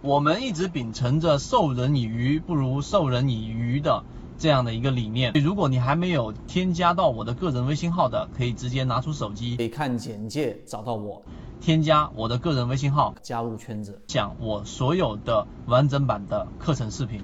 我们一直秉承着授人以鱼不如授人以渔的这样的一个理念。如果你还没有添加到我的个人微信号的，可以直接拿出手机，可以看简介找到我，添加我的个人微信号，加入圈子，讲我所有的完整版的课程视频。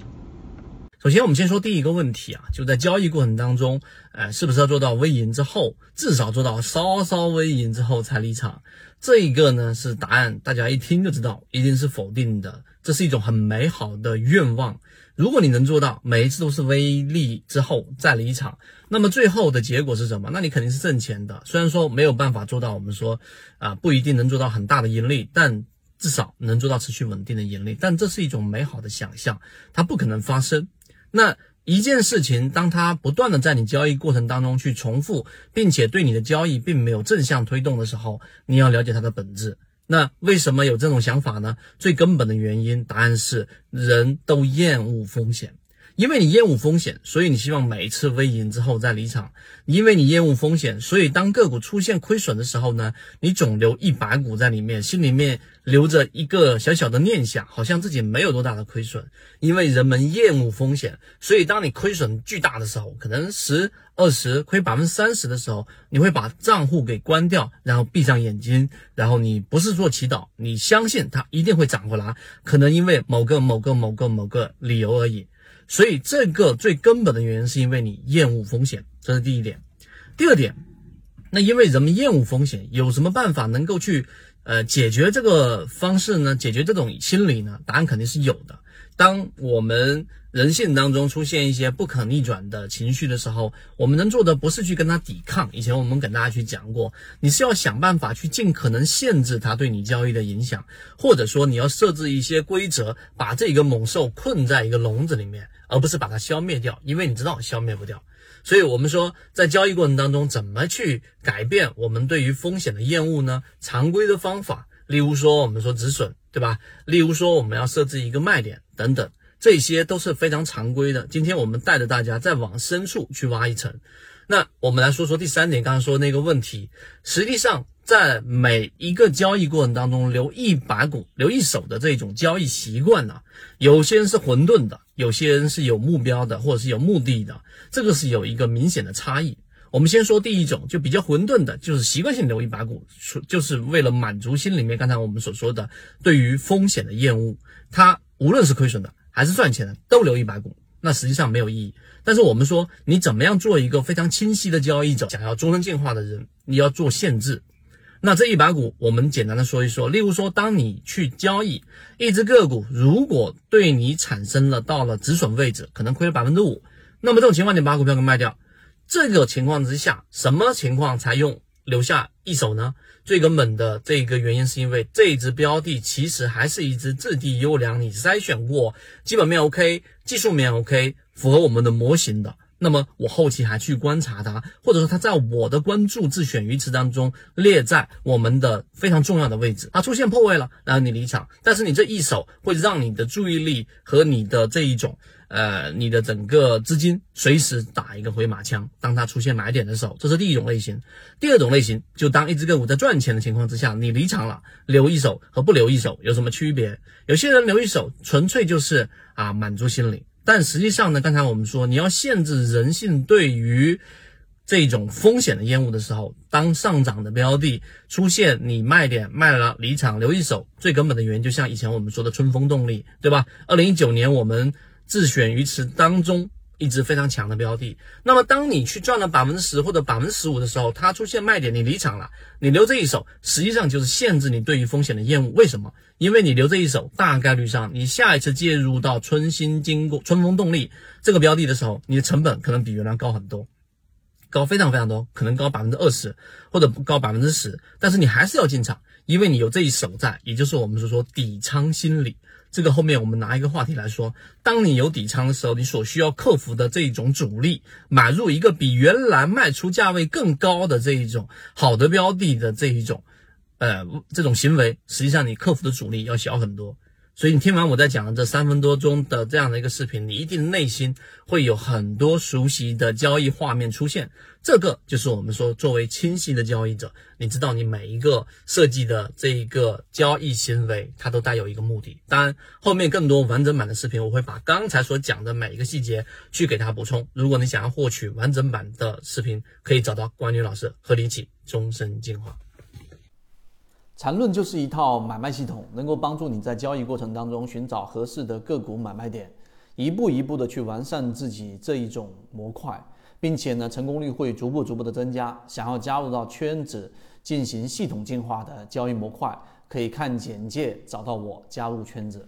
首先，我们先说第一个问题啊，就在交易过程当中，呃，是不是要做到微赢之后，至少做到稍稍微赢之后才离场？这一个呢是答案，大家一听就知道，一定是否定的。这是一种很美好的愿望。如果你能做到每一次都是微利之后再离场，那么最后的结果是什么？那你肯定是挣钱的。虽然说没有办法做到，我们说啊，不一定能做到很大的盈利，但至少能做到持续稳定的盈利。但这是一种美好的想象，它不可能发生。那一件事情，当它不断的在你交易过程当中去重复，并且对你的交易并没有正向推动的时候，你要了解它的本质。那为什么有这种想法呢？最根本的原因，答案是人都厌恶风险。因为你厌恶风险，所以你希望每一次微赢之后再离场。因为你厌恶风险，所以当个股出现亏损的时候呢，你总留一百股在里面，心里面留着一个小小的念想，好像自己没有多大的亏损。因为人们厌恶风险，所以当你亏损巨大的时候，可能十、二十亏百分之三十的时候，你会把账户给关掉，然后闭上眼睛，然后你不是做祈祷，你相信它一定会涨回来，可能因为某个某个某个某个理由而已。所以这个最根本的原因是因为你厌恶风险，这是第一点。第二点，那因为人们厌恶风险，有什么办法能够去呃解决这个方式呢？解决这种心理呢？答案肯定是有的。当我们人性当中出现一些不可逆转的情绪的时候，我们能做的不是去跟他抵抗。以前我们跟大家去讲过，你是要想办法去尽可能限制他对你交易的影响，或者说你要设置一些规则，把这个猛兽困在一个笼子里面，而不是把它消灭掉。因为你知道消灭不掉，所以我们说在交易过程当中怎么去改变我们对于风险的厌恶呢？常规的方法，例如说我们说止损，对吧？例如说我们要设置一个卖点等等。这些都是非常常规的。今天我们带着大家再往深处去挖一层。那我们来说说第三点，刚刚说那个问题。实际上，在每一个交易过程当中，留一百股、留一手的这种交易习惯呢，有些人是混沌的，有些人是有目标的，或者是有目的的。这个是有一个明显的差异。我们先说第一种，就比较混沌的，就是习惯性留一百股，就是为了满足心里面刚才我们所说的对于风险的厌恶。它无论是亏损的。还是赚钱的，都留一百股，那实际上没有意义。但是我们说，你怎么样做一个非常清晰的交易者，想要终身进化的人，你要做限制。那这一百股，我们简单的说一说。例如说，当你去交易一只个股，如果对你产生了到了止损位置，可能亏了百分之五，那么这种情况，你把股票给卖掉。这个情况之下，什么情况才用？留下一手呢？最根本的这个原因是因为这只标的其实还是一只质地优良，你筛选过，基本面 OK，技术面 OK，符合我们的模型的。那么我后期还去观察它，或者说它在我的关注自选鱼池当中列在我们的非常重要的位置，它出现破位了，然后你离场。但是你这一手会让你的注意力和你的这一种。呃，你的整个资金随时打一个回马枪，当它出现买点的时候，这是第一种类型。第二种类型，就当一只个股在赚钱的情况之下，你离场了，留一手和不留一手有什么区别？有些人留一手纯粹就是啊满足心理，但实际上呢，刚才我们说你要限制人性对于这种风险的厌恶的时候，当上涨的标的出现你卖点卖了离场留一手，最根本的原因就像以前我们说的春风动力，对吧？二零一九年我们。自选鱼池当中一只非常强的标的，那么当你去赚了百分之十或者百分之十五的时候，它出现卖点，你离场了，你留这一手，实际上就是限制你对于风险的厌恶。为什么？因为你留这一手，大概率上你下一次介入到春新经过春风动力这个标的的时候，你的成本可能比原来高很多，高非常非常多，可能高百分之二十或者高百分之十，但是你还是要进场，因为你有这一手在，也就是我们所说底仓心理。这个后面我们拿一个话题来说，当你有底仓的时候，你所需要克服的这一种阻力，买入一个比原来卖出价位更高的这一种好的标的的这一种，呃，这种行为，实际上你克服的阻力要小很多。所以你听完我在讲的这三分多钟的这样的一个视频，你一定内心会有很多熟悉的交易画面出现。这个就是我们说作为清晰的交易者，你知道你每一个设计的这一个交易行为，它都带有一个目的。当然，后面更多完整版的视频，我会把刚才所讲的每一个细节去给它补充。如果你想要获取完整版的视频，可以找到关女老师和你一起终身进化。缠论就是一套买卖系统，能够帮助你在交易过程当中寻找合适的个股买卖点，一步一步的去完善自己这一种模块，并且呢，成功率会逐步逐步的增加。想要加入到圈子进行系统进化的交易模块，可以看简介找到我加入圈子。